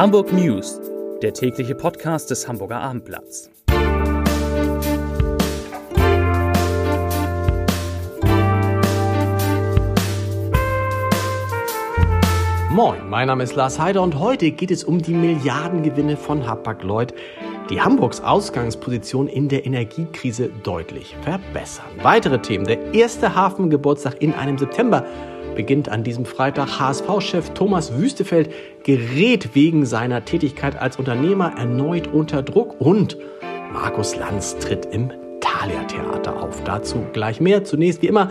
Hamburg News, der tägliche Podcast des Hamburger Abendblatts. Moin, mein Name ist Lars Heider und heute geht es um die Milliardengewinne von Hapag-Lloyd, die Hamburgs Ausgangsposition in der Energiekrise deutlich verbessern. Weitere Themen. Der erste Hafengeburtstag in einem September beginnt an diesem Freitag. HSV-Chef Thomas Wüstefeld gerät wegen seiner Tätigkeit als Unternehmer erneut unter Druck und Markus Lanz tritt im Thalia Theater auf. Dazu gleich mehr. Zunächst wie immer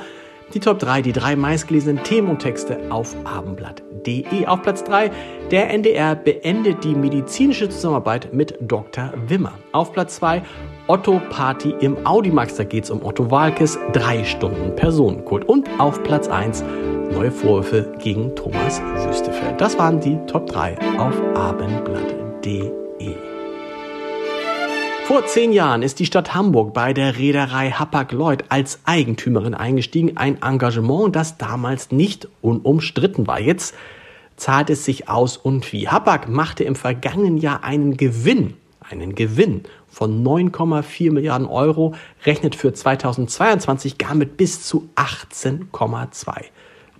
die Top 3, die drei meistgelesenen Themen und Texte auf abendblatt.de. Auf Platz 3, der NDR beendet die medizinische Zusammenarbeit mit Dr. Wimmer. Auf Platz 2, Otto Party im Audimax, da geht es um Otto Walkes, drei Stunden Personenkult. Und auf Platz 1, neue Vorwürfe gegen Thomas Wüstefeld. Das waren die Top 3 auf abendblatt.de. Vor zehn Jahren ist die Stadt Hamburg bei der Reederei Hapag-Lloyd als Eigentümerin eingestiegen. Ein Engagement, das damals nicht unumstritten war. Jetzt zahlt es sich aus und wie. Hapag machte im vergangenen Jahr einen Gewinn, einen Gewinn von 9,4 Milliarden Euro, rechnet für 2022 gar mit bis zu 18,2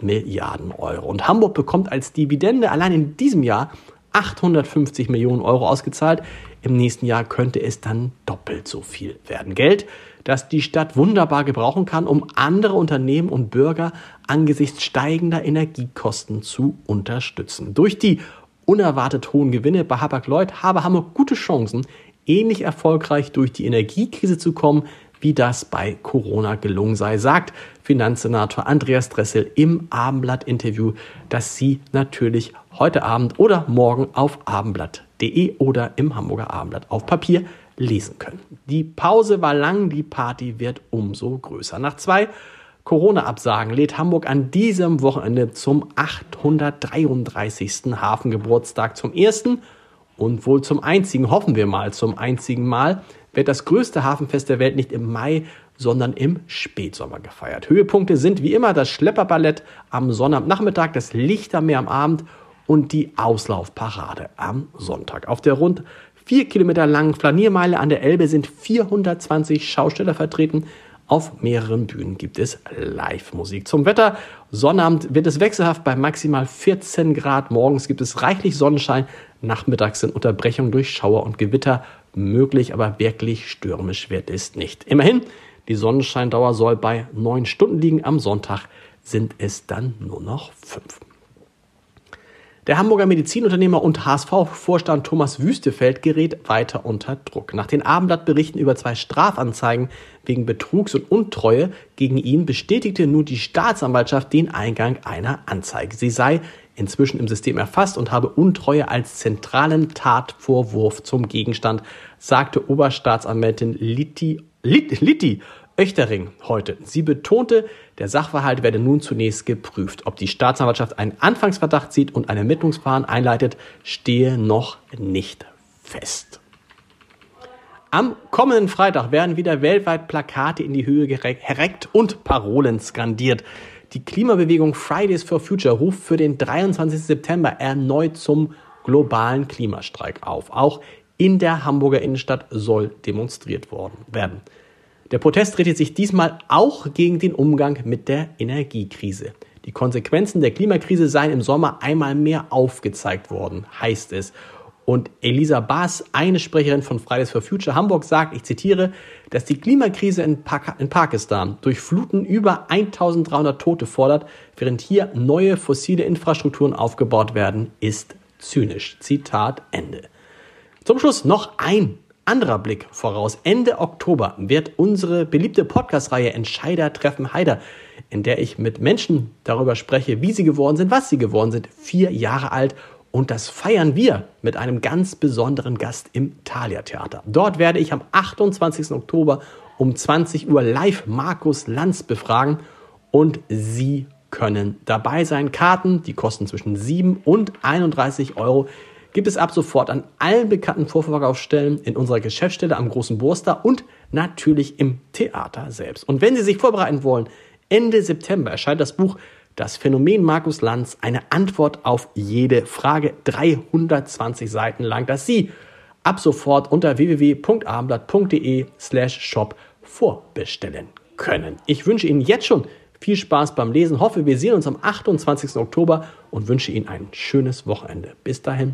Milliarden Euro. Und Hamburg bekommt als Dividende allein in diesem Jahr 850 Millionen Euro ausgezahlt. Im nächsten Jahr könnte es dann doppelt so viel werden. Geld, das die Stadt wunderbar gebrauchen kann, um andere Unternehmen und Bürger angesichts steigender Energiekosten zu unterstützen. Durch die unerwartet hohen Gewinne bei Hapag-Lloyd habe Hamburg gute Chancen, ähnlich erfolgreich durch die Energiekrise zu kommen, wie das bei Corona gelungen sei, sagt Finanzsenator Andreas Dressel im Abendblatt-Interview, das Sie natürlich heute Abend oder morgen auf abendblatt.de oder im Hamburger Abendblatt auf Papier lesen können. Die Pause war lang, die Party wird umso größer. Nach zwei Corona-Absagen lädt Hamburg an diesem Wochenende zum 833. Hafengeburtstag zum ersten und wohl zum einzigen, hoffen wir mal, zum einzigen Mal wird das größte Hafenfest der Welt nicht im Mai, sondern im Spätsommer gefeiert. Höhepunkte sind wie immer das Schlepperballett am Sonnabendnachmittag, das Lichtermeer am Abend und die Auslaufparade am Sonntag. Auf der rund vier Kilometer langen Flaniermeile an der Elbe sind 420 Schausteller vertreten. Auf mehreren Bühnen gibt es Live-Musik. Zum Wetter. Sonnabend wird es wechselhaft bei maximal 14 Grad. Morgens gibt es reichlich Sonnenschein. Nachmittags sind Unterbrechungen durch Schauer und Gewitter möglich, aber wirklich stürmisch wird es nicht. Immerhin, die Sonnenscheindauer soll bei neun Stunden liegen. Am Sonntag sind es dann nur noch fünf. Der Hamburger Medizinunternehmer und HSV-Vorstand Thomas Wüstefeld gerät weiter unter Druck. Nach den Abendblattberichten über zwei Strafanzeigen wegen Betrugs und Untreue gegen ihn bestätigte nun die Staatsanwaltschaft den Eingang einer Anzeige. Sie sei inzwischen im System erfasst und habe Untreue als zentralen Tatvorwurf zum Gegenstand, sagte Oberstaatsanwältin Litti, Litti Öchtering heute. Sie betonte, der Sachverhalt werde nun zunächst geprüft. Ob die Staatsanwaltschaft einen Anfangsverdacht sieht und ein Ermittlungsverfahren einleitet, stehe noch nicht fest. Am kommenden Freitag werden wieder weltweit Plakate in die Höhe gereckt und Parolen skandiert. Die Klimabewegung Fridays for Future ruft für den 23. September erneut zum globalen Klimastreik auf. Auch in der Hamburger Innenstadt soll demonstriert worden werden. Der Protest richtet sich diesmal auch gegen den Umgang mit der Energiekrise. Die Konsequenzen der Klimakrise seien im Sommer einmal mehr aufgezeigt worden, heißt es. Und Elisa Baas, eine Sprecherin von Fridays for Future Hamburg, sagt, ich zitiere, dass die Klimakrise in, Pak in Pakistan durch Fluten über 1300 Tote fordert, während hier neue fossile Infrastrukturen aufgebaut werden, ist zynisch. Zitat Ende. Zum Schluss noch ein anderer Blick voraus. Ende Oktober wird unsere beliebte Podcast-Reihe Entscheider treffen Heider, in der ich mit Menschen darüber spreche, wie sie geworden sind, was sie geworden sind, vier Jahre alt. Und das feiern wir mit einem ganz besonderen Gast im Thalia Theater. Dort werde ich am 28. Oktober um 20 Uhr live Markus Lanz befragen und Sie können dabei sein. Karten, die kosten zwischen 7 und 31 Euro gibt es ab sofort an allen bekannten Vorverkaufsstellen in unserer Geschäftsstelle am Großen Burster und natürlich im Theater selbst. Und wenn Sie sich vorbereiten wollen, Ende September erscheint das Buch Das Phänomen Markus Lanz, eine Antwort auf jede Frage, 320 Seiten lang, das Sie ab sofort unter www.abendblatt.de slash shop vorbestellen können. Ich wünsche Ihnen jetzt schon viel Spaß beim Lesen, hoffe, wir sehen uns am 28. Oktober und wünsche Ihnen ein schönes Wochenende. Bis dahin,